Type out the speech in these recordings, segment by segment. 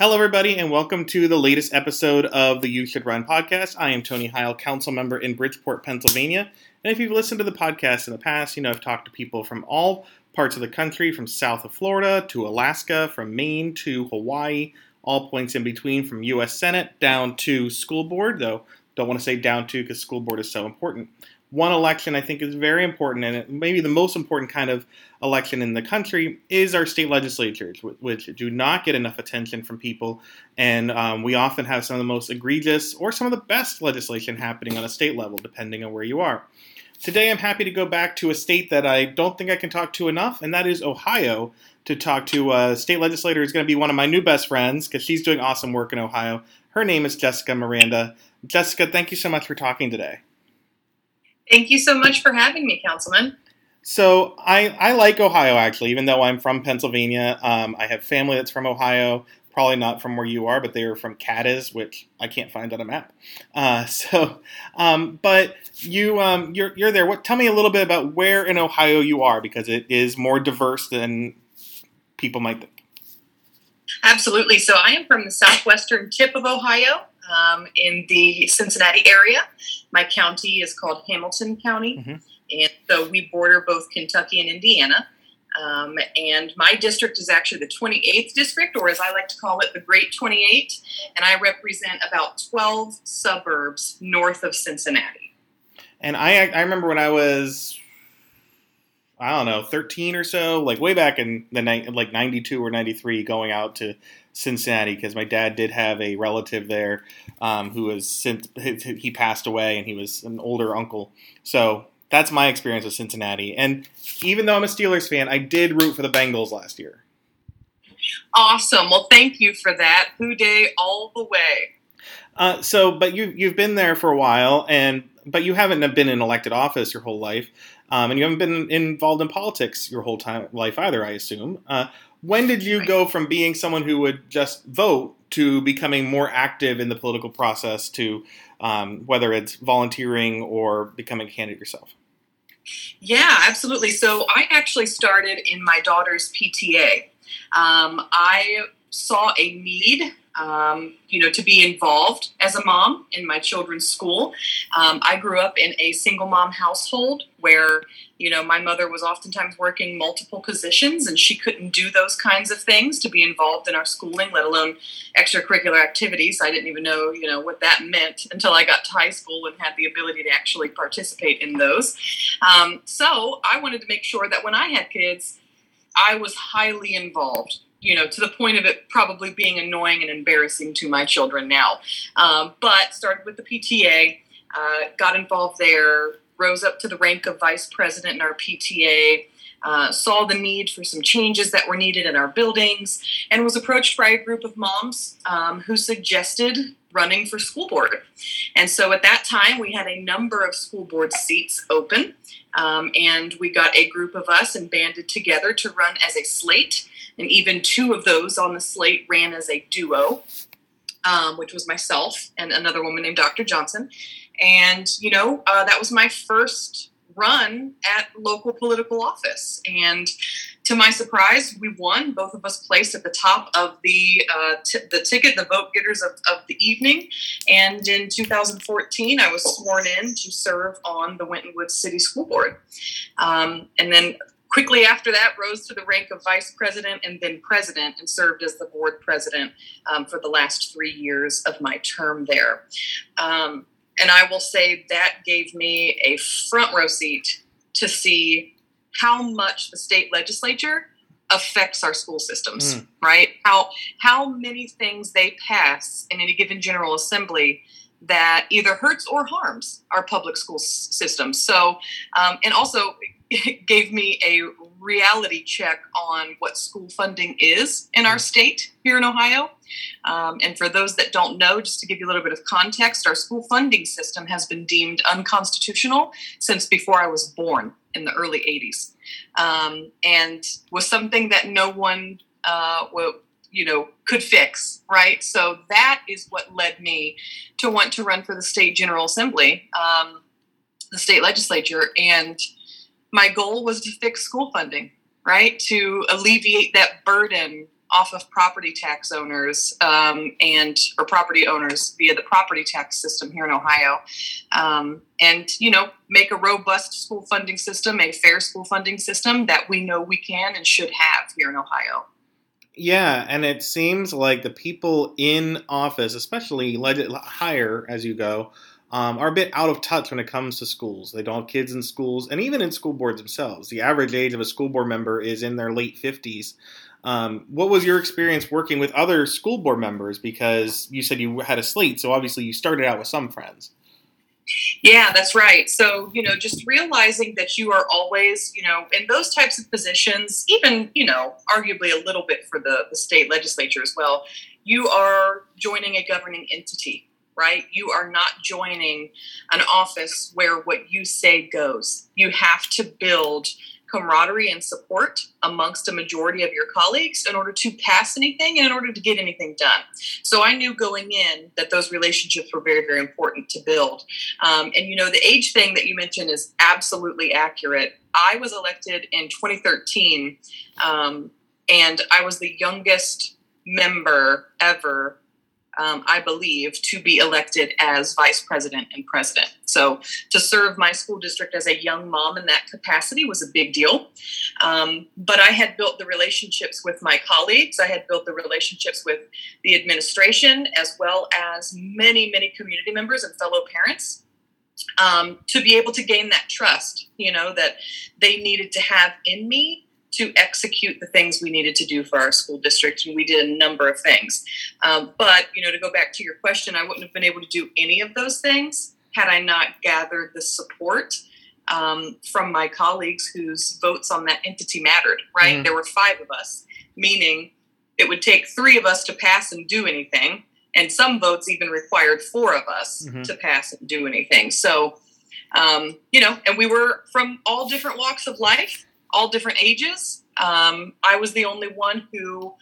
Hello, everybody, and welcome to the latest episode of the You Should Run podcast. I am Tony Heil, council member in Bridgeport, Pennsylvania. And if you've listened to the podcast in the past, you know I've talked to people from all parts of the country, from south of Florida to Alaska, from Maine to Hawaii, all points in between, from U.S. Senate down to school board, though don't want to say down to because school board is so important one election I think is very important, and maybe the most important kind of election in the country is our state legislatures, which do not get enough attention from people. And um, we often have some of the most egregious or some of the best legislation happening on a state level, depending on where you are. Today, I'm happy to go back to a state that I don't think I can talk to enough, and that is Ohio. To talk to a state legislator is going to be one of my new best friends because she's doing awesome work in Ohio. Her name is Jessica Miranda. Jessica, thank you so much for talking today. Thank you so much for having me, Councilman. So I, I like Ohio actually, even though I'm from Pennsylvania. Um, I have family that's from Ohio, probably not from where you are, but they are from Cadiz, which I can't find on a map. Uh, so, um, but you um, you're you're there. What? Tell me a little bit about where in Ohio you are, because it is more diverse than people might think. Absolutely. So I am from the southwestern tip of Ohio um, in the Cincinnati area. My county is called Hamilton County, mm-hmm. and so we border both Kentucky and Indiana. Um, and my district is actually the 28th district, or as I like to call it, the Great 28. And I represent about 12 suburbs north of Cincinnati. And I, I remember when I was, I don't know, 13 or so, like way back in the night, like 92 or 93, going out to Cincinnati because my dad did have a relative there um, who was since he passed away and he was an older uncle. So that's my experience with Cincinnati. And even though I'm a Steelers fan, I did root for the Bengals last year. Awesome. Well, thank you for that. Who Dey all the way. Uh, so, but you you've been there for a while, and but you haven't been in elected office your whole life, um, and you haven't been involved in politics your whole time life either. I assume. Uh, when did you go from being someone who would just vote to becoming more active in the political process to um, whether it's volunteering or becoming a candidate yourself? Yeah, absolutely. So I actually started in my daughter's PTA. Um, I saw a need um, you know, to be involved as a mom in my children's school. Um, I grew up in a single mom household where, you know, my mother was oftentimes working multiple positions and she couldn't do those kinds of things to be involved in our schooling, let alone extracurricular activities. I didn't even know, you know, what that meant until I got to high school and had the ability to actually participate in those. Um, so I wanted to make sure that when I had kids, I was highly involved you know, to the point of it probably being annoying and embarrassing to my children now. Um, but started with the PTA, uh, got involved there, rose up to the rank of vice president in our PTA. Uh, saw the need for some changes that were needed in our buildings and was approached by a group of moms um, who suggested running for school board. And so at that time, we had a number of school board seats open, um, and we got a group of us and banded together to run as a slate and even two of those on the slate ran as a duo, um, which was myself and another woman named Dr. Johnson. And, you know, uh, that was my first run at local political office. And to my surprise, we won. Both of us placed at the top of the uh, t- the ticket, the vote getters of, of the evening. And in 2014, I was sworn in to serve on the Winton Woods City School Board. Um, and then quickly after that rose to the rank of vice president and then president and served as the board president um, for the last three years of my term there um, and i will say that gave me a front row seat to see how much the state legislature affects our school systems mm. right how how many things they pass in any given general assembly that either hurts or harms our public school s- system so um, and also gave me a reality check on what school funding is in our state here in Ohio. Um, and for those that don't know, just to give you a little bit of context, our school funding system has been deemed unconstitutional since before I was born in the early 80s, um, and was something that no one, uh, will, you know, could fix. Right. So that is what led me to want to run for the state general assembly, um, the state legislature, and my goal was to fix school funding, right? To alleviate that burden off of property tax owners um, and or property owners via the property tax system here in Ohio, um, and you know make a robust school funding system, a fair school funding system that we know we can and should have here in Ohio. Yeah, and it seems like the people in office, especially higher as you go, um, are a bit out of touch when it comes to schools. They don't have kids in schools, and even in school boards themselves. The average age of a school board member is in their late 50s. Um, what was your experience working with other school board members? Because you said you had a slate, so obviously you started out with some friends. Yeah, that's right. So, you know, just realizing that you are always, you know, in those types of positions, even, you know, arguably a little bit for the, the state legislature as well, you are joining a governing entity right? You are not joining an office where what you say goes. You have to build camaraderie and support amongst a majority of your colleagues in order to pass anything and in order to get anything done. So I knew going in that those relationships were very, very important to build. Um, and you know, the age thing that you mentioned is absolutely accurate. I was elected in 2013, um, and I was the youngest member ever um, I believe, to be elected as vice president and president. So to serve my school district as a young mom in that capacity was a big deal. Um, but I had built the relationships with my colleagues, I had built the relationships with the administration, as well as many, many community members and fellow parents. Um, to be able to gain that trust, you know, that they needed to have in me to execute the things we needed to do for our school district, and we did a number of things. Um, but you know, to go back to your question, I wouldn't have been able to do any of those things had I not gathered the support um, from my colleagues whose votes on that entity mattered. Right, mm there were five of us, meaning it would take three of us to pass and do anything, and some votes even required four of us mm-hmm. to pass and do anything. So. Um, you know, and we were from all different walks of life all different ages. Um, I was the only one who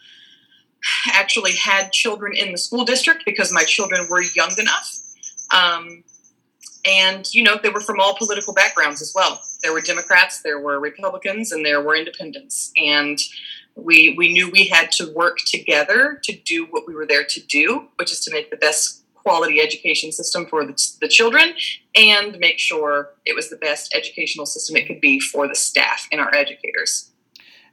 actually had children in the school district because my children were young enough. Um, and, you know, they were from all political backgrounds as well. There were Democrats, there were Republicans, and there were independents. And we, we knew we had to work together to do what we were there to do, which is to make the best quality education system for the, the, children and make sure it was the best educational system it could be for the staff and our educators.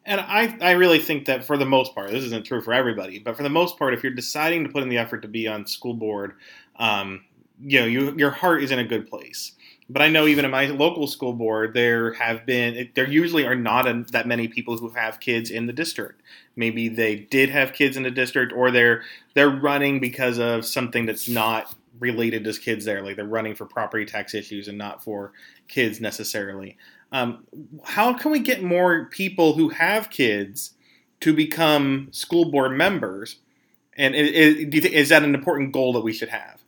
And I, I really think that for the most part, this isn't true for everybody, but for the most part, if you're deciding to put in the effort to be on school board, um, you know, you, your heart is in a good place. But I know even in my local school board, there have been there usually are not a, that many people who have kids in the district. Maybe they did have kids in the district, or they're they're running because of something that's not related to kids there, like they're running for property tax issues and not for kids necessarily. Um, how can we get more people who have kids to become school board members? And is that an important goal that we should have?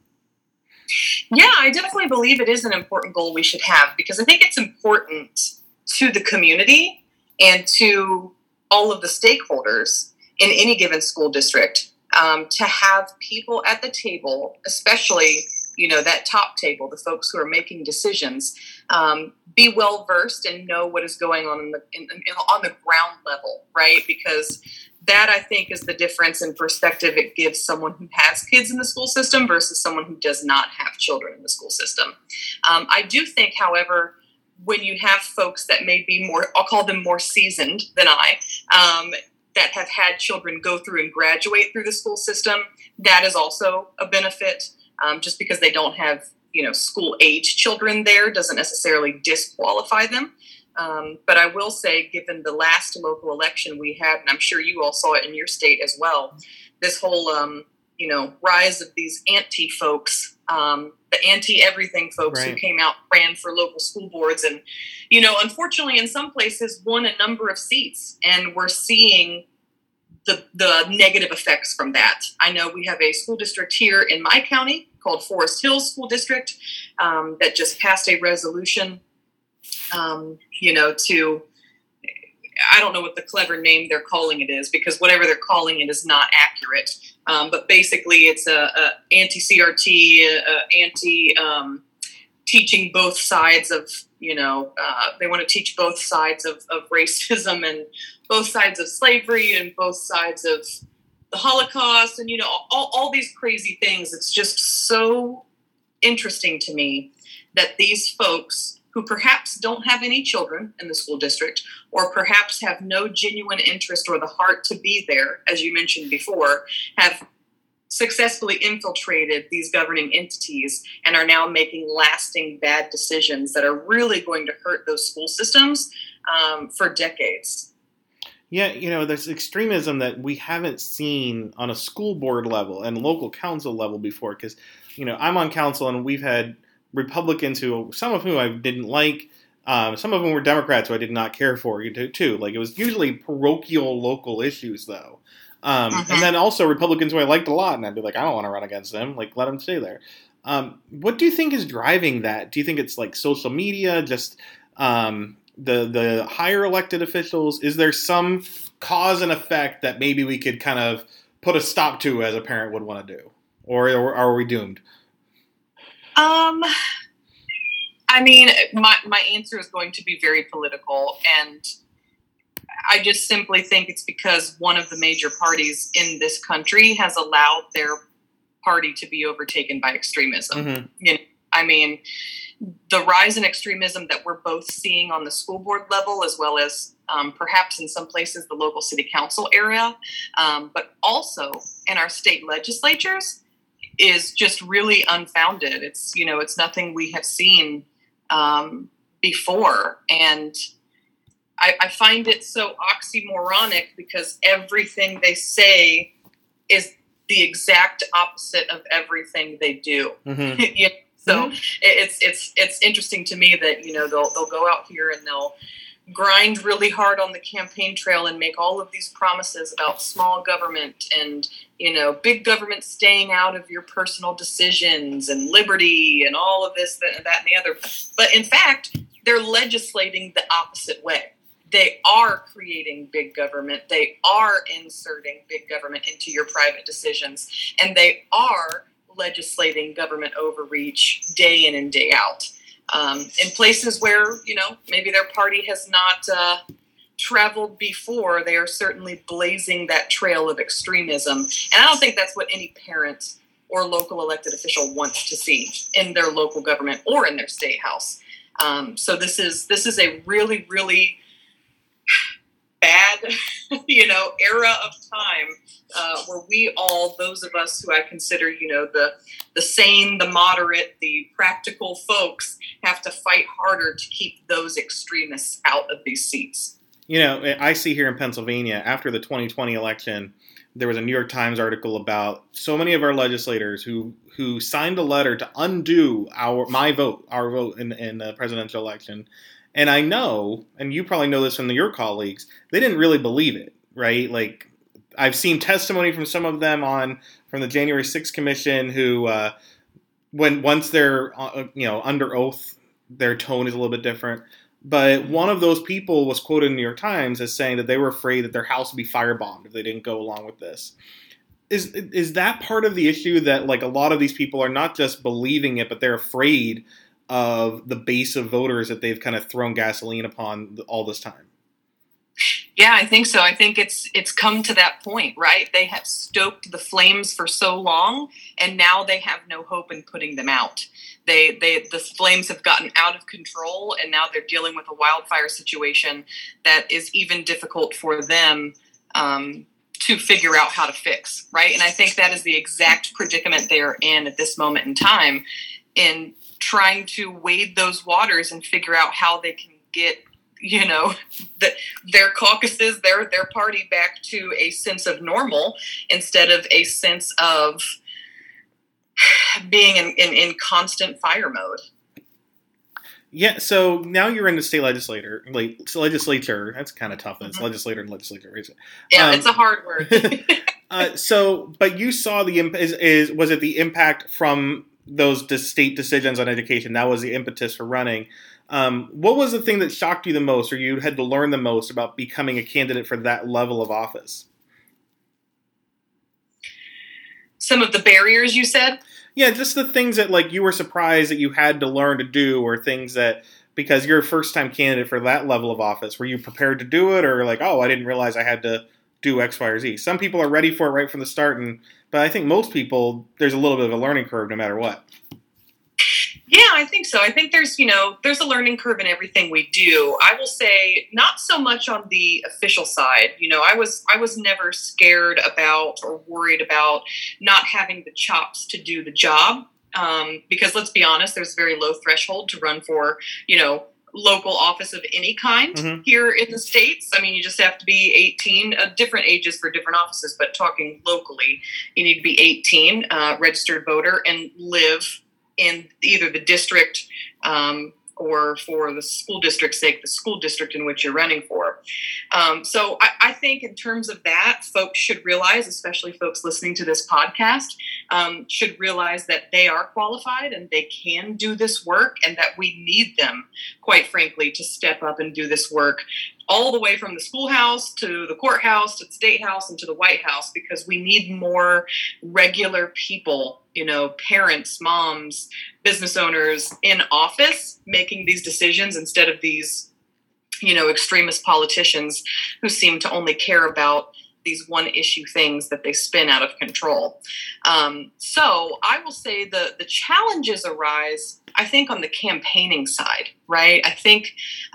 Yeah, I definitely believe it is an important goal we should have because I think it's important to the community and to all of the stakeholders in any given school district um, to have people at the table, especially you know that top table, the folks who are making decisions, um, be well versed and know what is going on in the in, in, on the ground level, right? Because that I think is the difference in perspective it gives someone who has kids in the school system versus someone who does not have children in the school system. Um, I do think, however, when you have folks that may be more, I'll call them more seasoned than I, um, that have had children go through and graduate through the school system, that is also a benefit. Um, just because they don't have you know school age children there doesn't necessarily disqualify them. Um, but I will say, given the last local election we had, and I'm sure you all saw it in your state as well, this whole um, you know rise of these anti folks, um, the anti everything folks right. who came out ran for local school boards, and you know, unfortunately, in some places, won a number of seats, and we're seeing. The, the negative effects from that. I know we have a school district here in my county called Forest Hills School District um, that just passed a resolution um, you know, to I don't know what the clever name they're calling it is because whatever they're calling it is not accurate. Um, but basically, it's a, a anti CRT, anti um, teaching both sides of you know uh, they want to teach both sides of, of racism and both sides of slavery and both sides of the Holocaust and, you know, all, all these crazy things. It's just so interesting to me that these folks who perhaps don't have any children in the school district or perhaps have no genuine interest or the heart to be there, as you mentioned before, have successfully infiltrated these governing entities and are now making lasting bad decisions that are really going to hurt those school systems um, for decades. Yeah, you know, there's extremism that we haven't seen on a school board level and local council level before. Because, you know, I'm on council and we've had Republicans who, some of whom I didn't like, um, some of them were Democrats who I did not care for too. Like it was usually parochial local issues though. Um, mm-hmm. And then also Republicans who I liked a lot, and I'd be like, I don't want to run against them. Like, let them stay there. Um, what do you think is driving that? Do you think it's like social media, just um, the the higher elected officials? Is there some cause and effect that maybe we could kind of put a stop to as a parent would want to do, or, or are we doomed? Um, I mean, my my answer is going to be very political, and I just simply think it's because one of the major parties in this country has allowed their party to be overtaken by extremism. Mm-hmm. You know, I mean, the rise in extremism that we're both seeing on the school board level, as well as um, perhaps in some places the local city council area, um, but also in our state legislatures, is just really unfounded. It's you know, it's nothing we have seen um, before, and I, I find it so oxymoronic because everything they say is the exact opposite of everything they do. Mm-hmm. you know? So mm-hmm. it's it's it's interesting to me that you know they'll they'll go out here and they'll grind really hard on the campaign trail and make all of these promises about small government and you know big government staying out of your personal decisions and liberty and all of this that, that and the other but in fact they're legislating the opposite way they are creating big government. They are inserting big government into your private decisions, and they are legislating government overreach day in and day out. Um, in places where you know maybe their party has not uh, traveled before, they are certainly blazing that trail of extremism, and I don't think that's what any parent or local elected official wants to see in their local government or in their state house. Um, so this is this is a really really bad, you know, era of time uh, where we all, those of us who I consider, you know, the the sane, the moderate, the practical folks, have to fight harder to keep those extremists out of these seats. You know, I see here in Pennsylvania after the 2020 election, there was a New York Times article about so many of our legislators who who signed a letter to undo our my vote, our vote in, in the presidential election and I know, and you probably know this from your colleagues, they didn't really believe it, right? Like I've seen testimony from some of them on from the January 6th commission who uh, when once they're uh, you know under oath their tone is a little bit different. But one of those people was quoted in the New York Times as saying that they were afraid that their house would be firebombed if they didn't go along with this. Is is that part of the issue that like a lot of these people are not just believing it, but they're afraid of the base of voters that they've kind of thrown gasoline upon all this time. Yeah, I think so. I think it's it's come to that point, right? They have stoked the flames for so long, and now they have no hope in putting them out. They they the flames have gotten out of control, and now they're dealing with a wildfire situation that is even difficult for them um, to figure out how to fix, right? And I think that is the exact predicament they are in at this moment in time. In trying to wade those waters and figure out how they can get you know the, their caucuses their their party back to a sense of normal instead of a sense of being in, in, in constant fire mode yeah, so now you're in the state legislator, like legislature. That's kind of tough. It's mm-hmm. legislator and legislature, it? Yeah, um, it's a hard word. uh, so, but you saw the is, is was it the impact from those state decisions on education. That was the impetus for running. Um, what was the thing that shocked you the most, or you had to learn the most about becoming a candidate for that level of office? Some of the barriers you said. Yeah, just the things that like you were surprised that you had to learn to do, or things that because you're a first time candidate for that level of office. Were you prepared to do it, or like, oh, I didn't realize I had to do X, Y, or Z? Some people are ready for it right from the start, and but I think most people there's a little bit of a learning curve no matter what. Yeah, I think so. I think there's, you know, there's a learning curve in everything we do. I will say not so much on the official side. You know, I was I was never scared about or worried about not having the chops to do the job. Um, because let's be honest, there's a very low threshold to run for, you know, local office of any kind mm-hmm. here in the states. I mean, you just have to be 18, uh, different ages for different offices, but talking locally, you need to be 18, uh, registered voter, and live in either the district um, or for the school district's sake, the school district in which you're running for. Um, so I, I, think in terms of that, folks should realize, especially folks listening to this podcast, um, should realize that they are qualified and they can do this work and that we need them, quite frankly, to step up and do this work all the way from the schoolhouse to the courthouse to the state house and to the White House because we need more regular people, you know, parents, moms, business owners in office making these decisions instead of these, you know, extremist politicians who seem to only care about these one issue things that they spin out of control. Um, so I will say the the challenges arise, I think, on the campaigning side, right? I think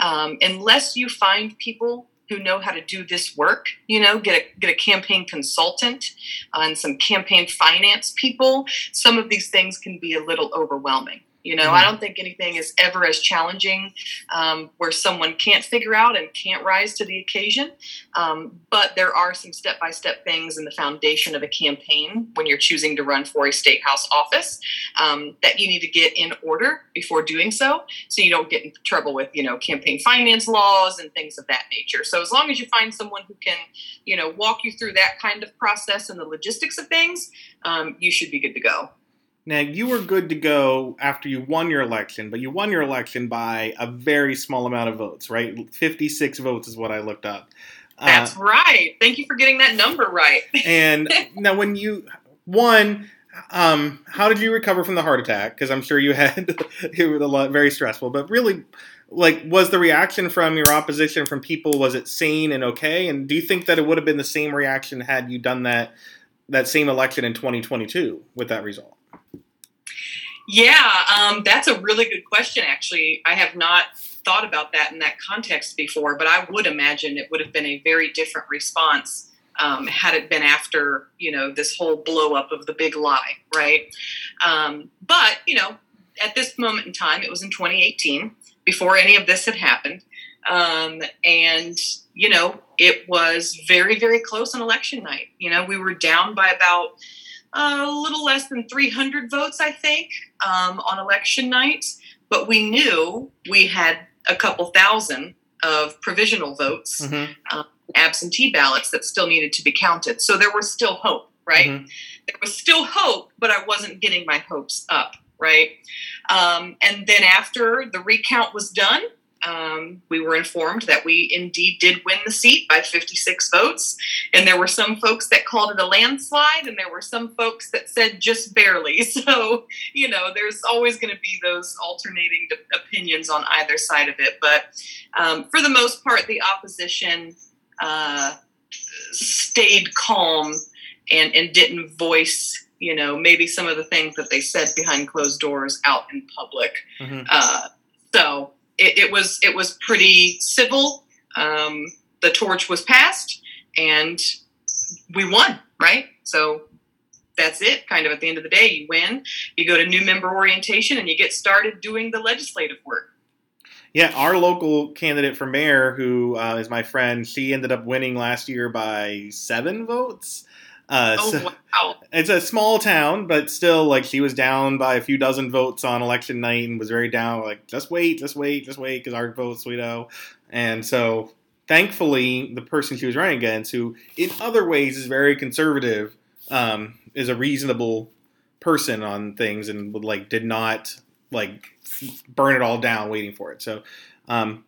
um, unless you find people who know how to do this work, you know, get a get a campaign consultant and some campaign finance people, some of these things can be a little overwhelming. You know, mm-hmm. I don't think anything is ever as challenging um, where someone can't figure out and can't rise to the occasion. Um, but there are some step by step things in the foundation of a campaign when you're choosing to run for a state house office um, that you need to get in order before doing so, so you don't get in trouble with you know campaign finance laws and things of that nature. So as long as you find someone who can you know walk you through that kind of process and the logistics of things, um, you should be good to go. Now, you were good to go after you won your election, but you won your election by a very small amount of votes, right? 56 votes is what I looked up. That's uh, right. Thank you for getting that number right. and now, when you won, um, how did you recover from the heart attack? Because I'm sure you had it was a lot very stressful. But really, like, was the reaction from your opposition from people was it sane and okay? And do you think that it would have been the same reaction had you done that that same election in 2022 with that result? Yeah, um, that's a really good question. Actually, I have not thought about that in that context before, but I would imagine it would have been a very different response um, had it been after you know this whole blow up of the big lie, right? Um, but you know, at this moment in time, it was in 2018 before any of this had happened, um, and you know, it was very very close on election night. You know, we were down by about a little less than 300 votes, I think, um, on election night. But we knew we had a couple thousand of provisional votes, mm-hmm. um, absentee ballots that still needed to be counted. So there was still hope, right? Mm-hmm. There was still hope, but I wasn't getting my hopes up, right? Um, and then after the recount was done, um, we were informed that we indeed did win the seat by 56 votes. And there were some folks that called it a landslide, and there were some folks that said just barely. So, you know, there's always going to be those alternating opinions on either side of it. But um, for the most part, the opposition uh, stayed calm and, and didn't voice you know maybe some of the things that they said behind closed doors out in public mm-hmm. uh, so it, it was it was pretty civil. Um, the torch was passed, and we won. Right, so that's it. Kind of at the end of the day, you win. You go to new member orientation, and you get started doing the legislative work. Yeah, our local candidate for mayor, who uh, is my friend, she ended up winning last year by seven votes. Uh, oh, so wow. It's a small town, but still, like, she was down by a few dozen votes on election night and was very down, like, just wait, just wait, just wait, because our votes, we know. And so, thankfully, the person she was running against, who in other ways is very conservative, um, is a reasonable person on things and like, did not, like, burn it all down waiting for it. So, um,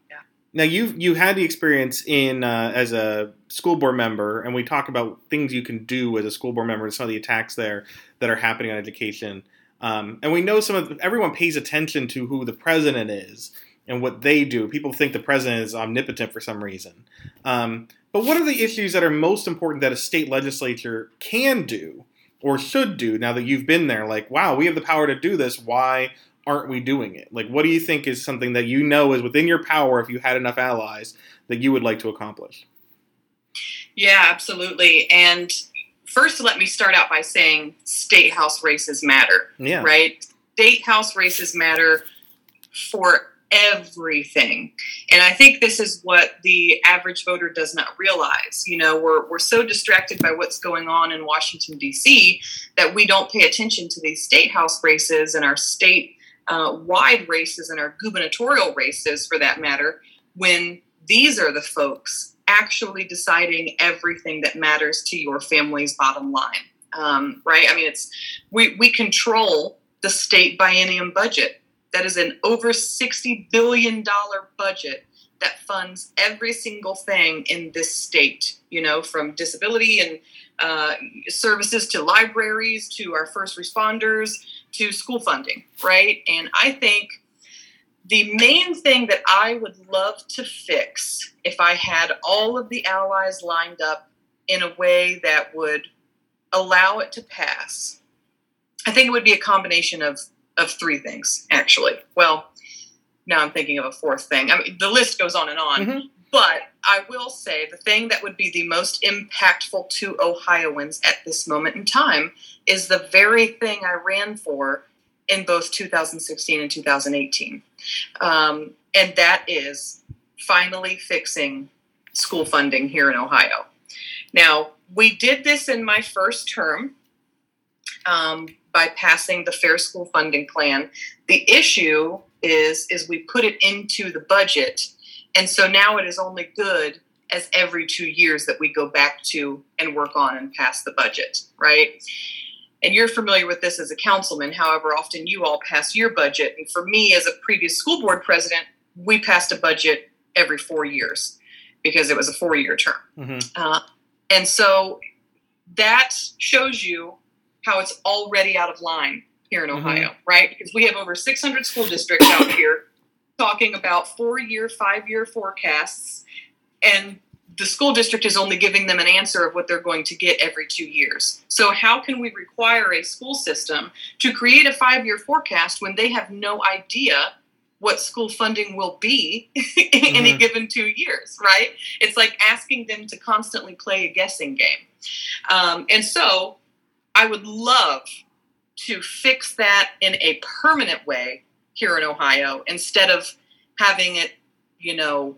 now you you had the experience in uh, as a school board member, and we talk about things you can do as a school board member and some of the attacks there that are happening on education. Um, and we know some of everyone pays attention to who the president is, and what they do. People think the president is omnipotent for some reason. Um, but what are the issues that are most important that a state legislature can do or should do now that you've been there? Like, wow, we have the power to do this. Why aren't we doing it? Like, what do you think is something that you know is within your power if you had enough allies that you would like to accomplish? Yeah, absolutely. And first, let me start out by saying state house races matter. Yeah. Right? State house races matter for everything. And I think this is what the average voter does not realize. You know, we're, we're so distracted by what's going on in Washington, D.C., that we don't pay attention to these state house races and our state uh, wide races and our gubernatorial races, for that matter, when these are the folks actually deciding everything that matters to your family's bottom line. Um, right? I mean, it's we we control the state biennium budget. That is an over sixty billion dollar budget that funds every single thing in this state. You know, from disability and uh, services to libraries to our first responders to school funding. Right? And I think the main thing that I would love to fix if I had all of the allies lined up in a way that would allow it to pass, I think it would be a combination of, of three things, actually. Well, now I'm thinking of a fourth thing. I mean, the list goes on and on. Mm-hmm. But I will say the thing that would be the most impactful to Ohioans at this moment in time is the very thing I ran for in both 2016 and 2018. Um, and that is finally fixing school funding here in Ohio. Now, we did this in my first term um, by passing the Fair School Funding Plan. The issue is is we put it into the budget, and so now it is only good as every two years that we go back to and work on and pass the budget, right? and you're familiar with this as a councilman, however often you all pass your budget. And for me, as a previous school board president, we passed a budget every four years because it was a four year term. Mm-hmm. Uh, and so that shows you how it's already out of line here in mm-hmm. Ohio, mm-hmm. right? Because we have over 600 school districts out here talking about four year, five year forecasts. And the school district is only giving them an answer of what they're going to get every two years. So, how can we require a school system to create a five year forecast when they have no idea what school funding will be in mm-hmm. any given two years, right? It's like asking them to constantly play a guessing game. Um, and so, I would love to fix that in a permanent way here in Ohio instead of having it, you know,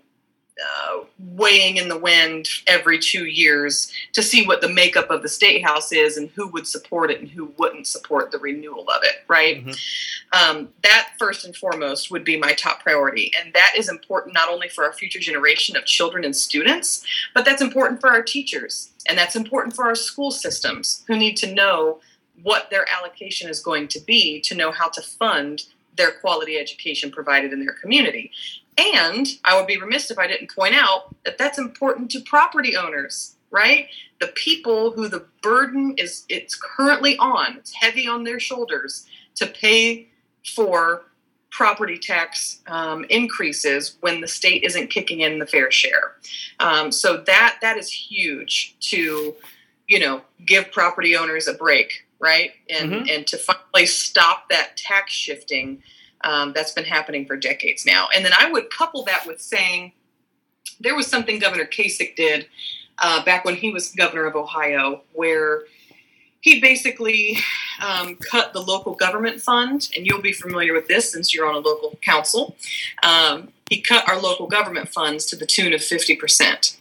uh, weighing in the wind every two years to see what the makeup of the state house is and who would support it and who wouldn't support the renewal of it right mm-hmm. um, that first and foremost would be my top priority and that is important not only for our future generation of children and students but that's important for our teachers and that's important for our school systems who need to know what their allocation is going to be to know how to fund their quality education provided in their community. And I would be remiss if I didn't point out that that's important to property owners, right? The people who the burden is it's currently on, it's heavy on their shoulders to pay for property tax um, increases when the state isn't kicking in the fair share. Um, so that that is huge to you know give property owners a break, right? And mm-hmm. and to finally stop that tax shifting um, that's been happening for decades now. And then I would couple that with saying there was something Governor Kasich did uh, back when he was governor of Ohio, where he basically um, cut the local government fund, and you'll be familiar with this since you're on a local council. Um, he cut our local government funds to the tune of 50%,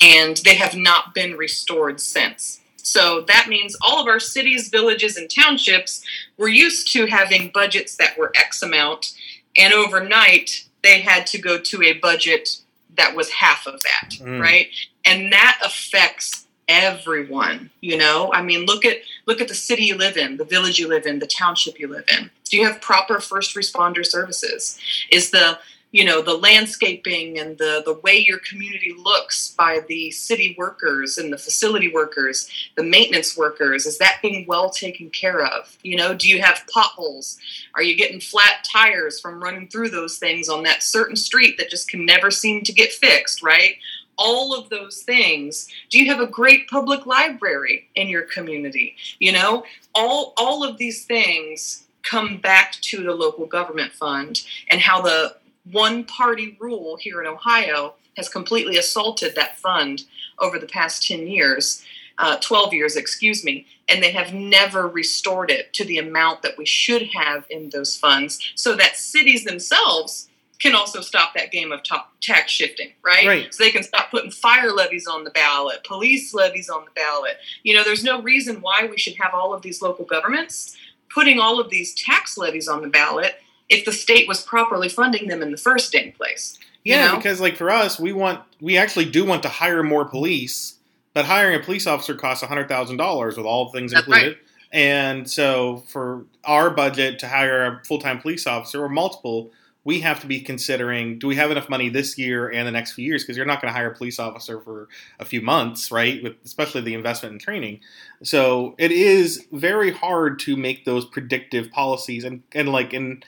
and they have not been restored since. So that means all of our cities, villages, and townships were used to having budgets that were X amount, and overnight they had to go to a budget that was half of that, mm. right? And that affects everyone you know i mean look at look at the city you live in the village you live in the township you live in do you have proper first responder services is the you know the landscaping and the the way your community looks by the city workers and the facility workers the maintenance workers is that being well taken care of? You know do you have potholes? Are you getting flat tires from running through those things on that certain street that just can never seem to get fixed right? All of those things. Do you have a great public library in your community? You know all all of these things come back to the local government fund and how the one party rule here in Ohio has completely assaulted that fund over the past 10 years, uh, 12 years, excuse me, and they have never restored it to the amount that we should have in those funds so that cities themselves can also stop that game of tax shifting, right? right? So they can stop putting fire levies on the ballot, police levies on the ballot. You know, there's no reason why we should have all of these local governments putting all of these tax levies on the ballot if the state was properly funding them in the first dang place. Yeah, know? because like for us, we want we actually do want to hire more police, but hiring a police officer costs hundred thousand dollars with all things That's included. right. And so for our budget to hire a full time police officer or multiple, we have to be considering do we have enough money this year and the next few years because you're not going to hire a police officer for a few months right with especially the investment in training so it is very hard to make those predictive policies and and like in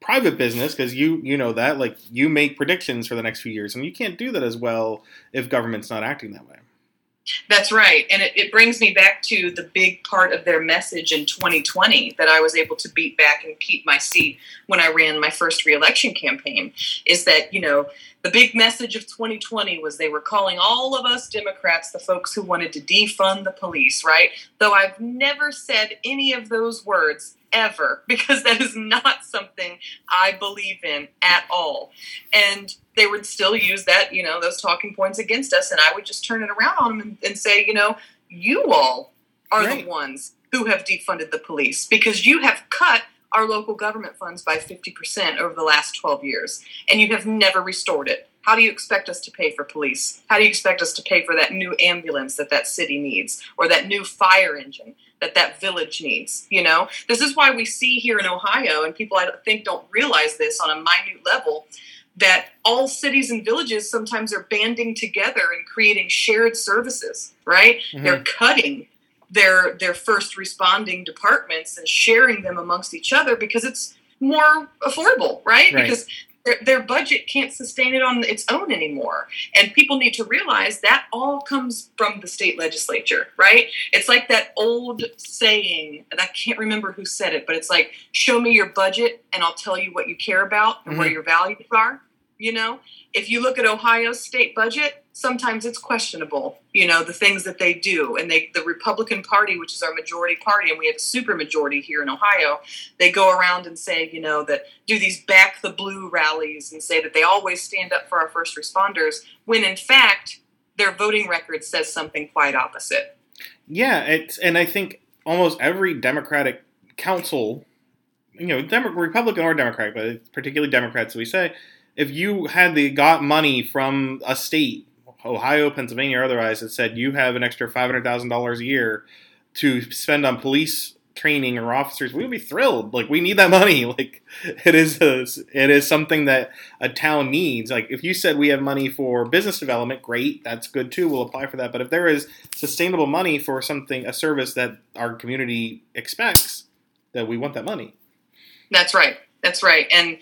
private business because you you know that like you make predictions for the next few years and you can't do that as well if government's not acting that way That's right. And it, it brings me back to the big part of their message in 2020 that I was able to beat back and keep my seat when I ran my first reelection campaign is that, you know, the big message of 2020 was they were calling all of us Democrats the folks who wanted to defund the police, right? Though I've never said any of those words ever because that is not something I believe in at all. And they would still use that, you know, those talking points against us. And I would just turn it around on them and, and say, you know, you all are Right. the ones who have defunded the police because you have cut our local government funds by 50% over the last 12 years and you have never restored it. How do you expect us to pay for police? How do you expect us to pay for that new ambulance that that city needs or that new fire engine that that village needs? You know, this is why we see here in Ohio, and people I think don't realize this on a minute level, that all cities and villages sometimes are banding together and creating shared services, right? Mhm. They're cutting their their first responding departments and sharing them amongst each other because it's more affordable, right? Right. Because their, their budget can't sustain it on its own anymore. And people need to realize that all comes from the state legislature, right? It's like that old saying, and I can't remember who said it, but it's like, show me your budget and I'll tell you what you care about and where Mhm. your values are. You know, if you look at Ohio's state budget, sometimes it's questionable, you know, the things that they do. And they the Republican Party, which is our majority party, and we have a super majority here in Ohio, they go around and say, you know, that do these back the blue rallies and say that they always stand up for our first responders, when in fact their voting record says something quite opposite. Yeah, it's and I think almost every Democratic council, you know, Demo- Republican or Democratic, but particularly Democrats, we say, if you had the got money from a state, Ohio, Pennsylvania, or otherwise, that said you have an extra five hundred thousand dollars a year to spend on police training or officers, we would be thrilled. Like we need that money. Like it is a, it is something that a town needs. Like if you said we have money for business development, great, that's good too. We'll apply for that. But if there is sustainable money for something, a service that our community expects, that we want that money. That's right. That's right. And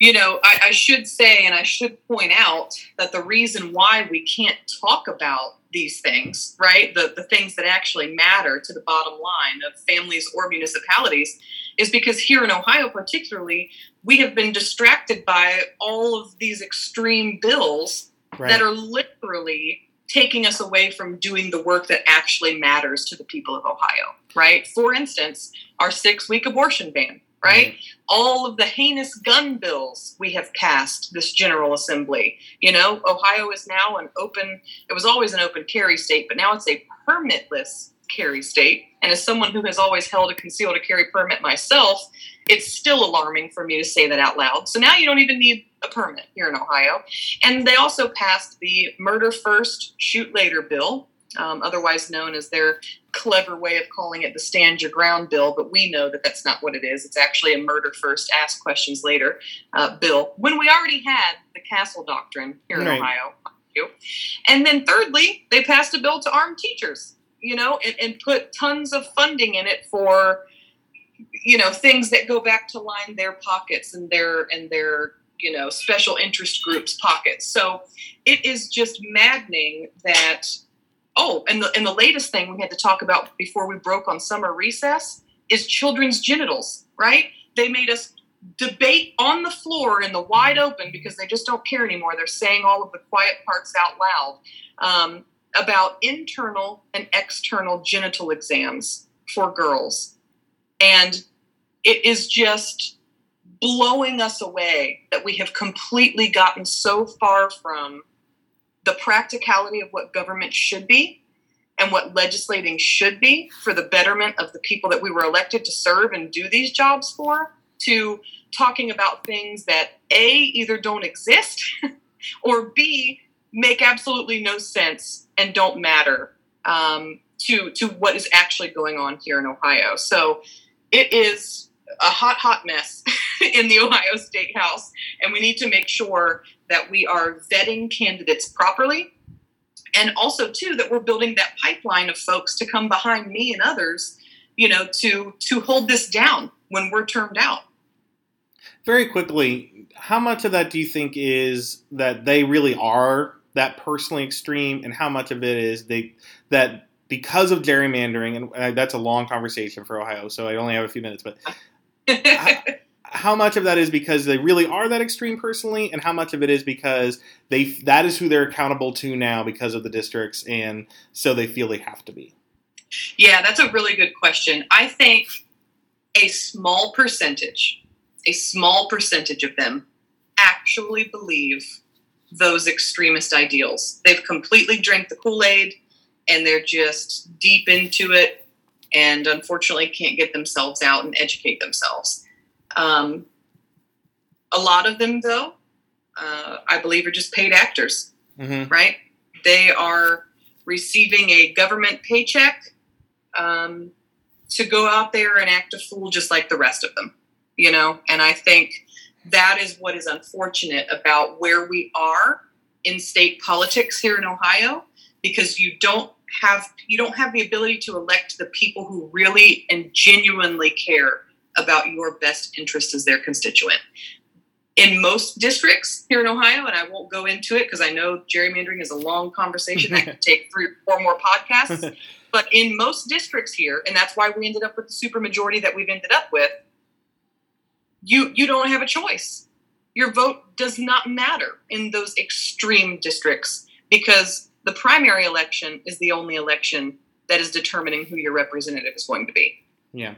you know, I, I should say and I should point out that the reason why we can't talk about these things, right, the, the things that actually matter to the bottom line of families or municipalities, is because here in Ohio, particularly, we have been distracted by all of these extreme bills Right. that are literally taking us away from doing the work that actually matters to the people of Ohio, right? For instance, our six week abortion ban, right? All of the heinous gun bills we have passed this General Assembly. You know, Ohio is now an open, it was always an open carry state, but now it's a permitless carry state. And as someone who has always held a concealed carry permit myself, it's still alarming for me to say that out loud. So now you don't even need a permit here in Ohio. And they also passed the murder first, shoot later bill, um, otherwise known as their clever way of calling it the Stand Your Ground bill. But we know that that's not what it is. It's actually a murder first, ask questions later uh, bill when we already had the Castle Doctrine here in. Ohio. And then thirdly, they passed a bill to arm teachers, you know, and, and put tons of funding in it for you know things that go back to line their pockets and their and their you know special interest groups pockets so it is just maddening that oh and the and the latest thing we had to talk about before we broke on summer recess is children's genitals right? They made us debate on the floor in the wide open because they just don't care anymore. They're saying all of the quiet parts out loud um, about internal and external genital exams for girls. And it is just blowing us away that we have completely gotten so far from the practicality of what government should be and what legislating should be for the betterment of the people that we were elected to serve and do these jobs for to talking about things that a either don't exist or b make absolutely no sense and don't matter um, to to what is actually going on here in ohio. So it is a hot, hot mess in the Ohio State House, and we need to make sure that we are vetting candidates properly. And also, too, that we're building that pipeline of folks to come behind me and others, you know, to to hold this down when we're termed out. Very quickly, how much of that do you think is that they really are that personally extreme, and how much of it is they that because of gerrymandering, and that's a long conversation for Ohio, so I only have a few minutes, but how, much of that is because they really are that extreme personally, and how much of it is because they that is who they're accountable to now because of the districts, and so they feel they have to be? Yeah, that's a really good question. I think a small percentage, a small percentage of them actually believe those extremist ideals. They've completely drank the Kool Aid and they're just deep into it and unfortunately can't get themselves out and educate themselves. Um, a lot of them, though, uh, I believe, are just paid actors, mm-hmm. right? They are receiving a government paycheck um, to go out there and act a fool just like the rest of them, you know? And I think that is what is unfortunate about where we are in state politics here in Ohio because you don't have you don't have the ability to elect the people who really and genuinely care about your best interest as their constituent. In most districts here in Ohio, and I won't go into it because I know gerrymandering is a long conversation that could take three or four more podcasts. but in most districts here, and that's why we ended up with the supermajority that we've ended up with, you you don't have a choice. Your vote does not matter in those extreme districts because the primary election is the only election that is determining who your representative is going to be. Yeah.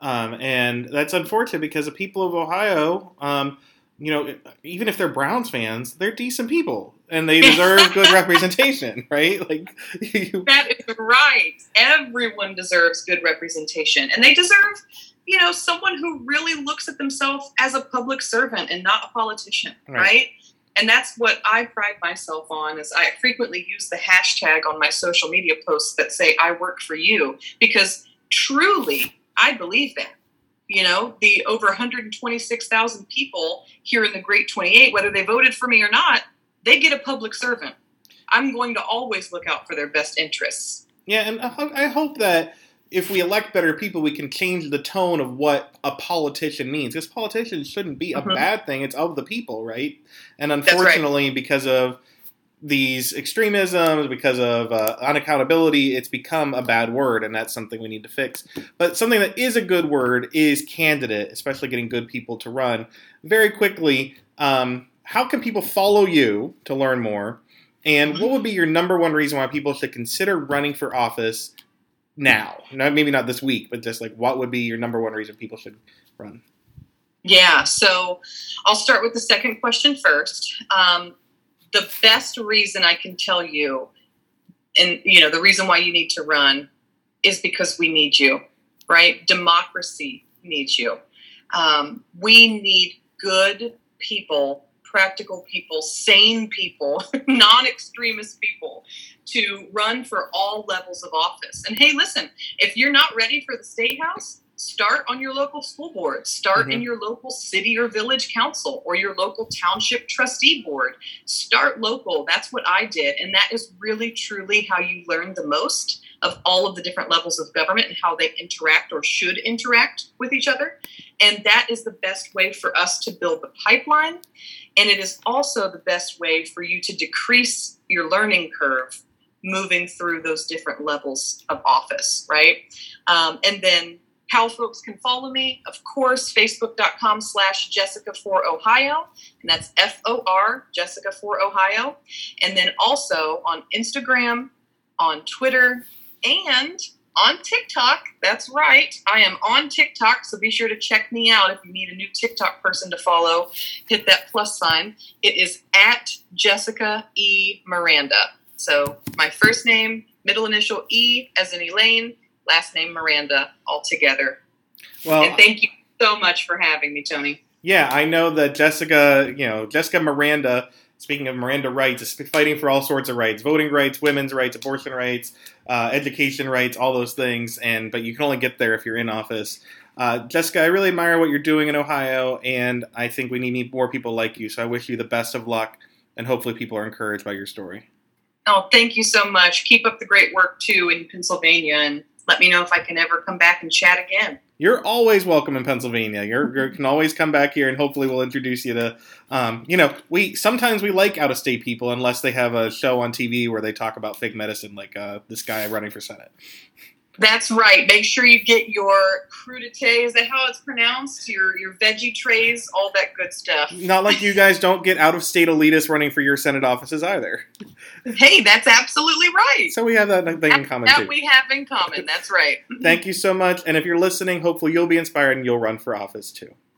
Um, and that's unfortunate because the people of Ohio, um, you know, even if they're Browns fans, they're decent people and they deserve good representation, right? Like you... that is right. Everyone deserves good representation, and they deserve, you know, someone who really looks at themselves as a public servant and not a politician, right? right? And that's what I pride myself on is I frequently use the hashtag on my social media posts that say I work for you because truly I believe that. You know, the over 126,000 people here in the Great 28, whether they voted for me or not, they get a public servant. I'm going to always look out for their best interests. Yeah, and I hope that if we elect better people, we can change the tone of what a politician means. Because politicians shouldn't be a mm-hmm. bad thing; it's of the people, right? And unfortunately, right. because of these extremisms, because of uh, unaccountability, it's become a bad word, and that's something we need to fix. But something that is a good word is candidate, especially getting good people to run. Very quickly, um, how can people follow you to learn more? And what would be your number one reason why people should consider running for office now? Not maybe not this week, but just like what would be your number one reason people should run? Yeah, so I'll start with the second question first. Um, the best reason I can tell you, and you know, the reason why you need to run is because we need you, right? Democracy needs you. Um, we need good people practical people, sane people, non extremist people to run for all levels of office. And hey, listen, if you're not ready for the state house, start on your local school board, start mm-hmm. in your local city or village council or your local township trustee board. Start local. That's what I did. And that is really, truly how you learn the most of all of the different levels of government and how they interact or should interact with each other. And that is the best way for us to build the pipeline. And it is also the best way for you to decrease your learning curve moving through those different levels of office, right? Um, and then how folks can follow me, of course, facebook.com slash Jessica for Ohio, and that's F O R, Jessica for Ohio. And then also on Instagram, on Twitter, and on TikTok. That's right. I am on TikTok, so be sure to check me out if you need a new TikTok person to follow. Hit that plus sign. It is at Jessica E. Miranda. So my first name, middle initial E as in Elaine, last name Miranda, all together. Well, and thank you so much for having me, Tony. Yeah, I know that Jessica, you know, Jessica Miranda speaking of Miranda rights, is fighting for all sorts of rights: voting rights, women's rights, abortion rights, uh, education rights, all those things. And but you can only get there if you're in office. Uh, Jessica, I really admire what you're doing in Ohio, and I think we need more people like you. So I wish you the best of luck, and hopefully people are encouraged by your story. Oh, thank you so much. Keep up the great work too in Pennsylvania, and let me know if I can ever come back and chat again you're always welcome in Pennsylvania. You can always come back here, and hopefully we'll introduce you to. Um, you know, we sometimes we like out of state people unless they have a show on TV where they talk about fake medicine, like uh, this guy running for senate. That's right. Make sure you get your crudité. Is that how it's pronounced? Your your veggie trays, all that good stuff. Not like you guys don't get out of state elitists running for your Senate offices either. Hey, that's absolutely right. So we have that thing in common that too. we have in common. That's right. Thank you so much. And if you're listening, hopefully you'll be inspired and you'll run for office too.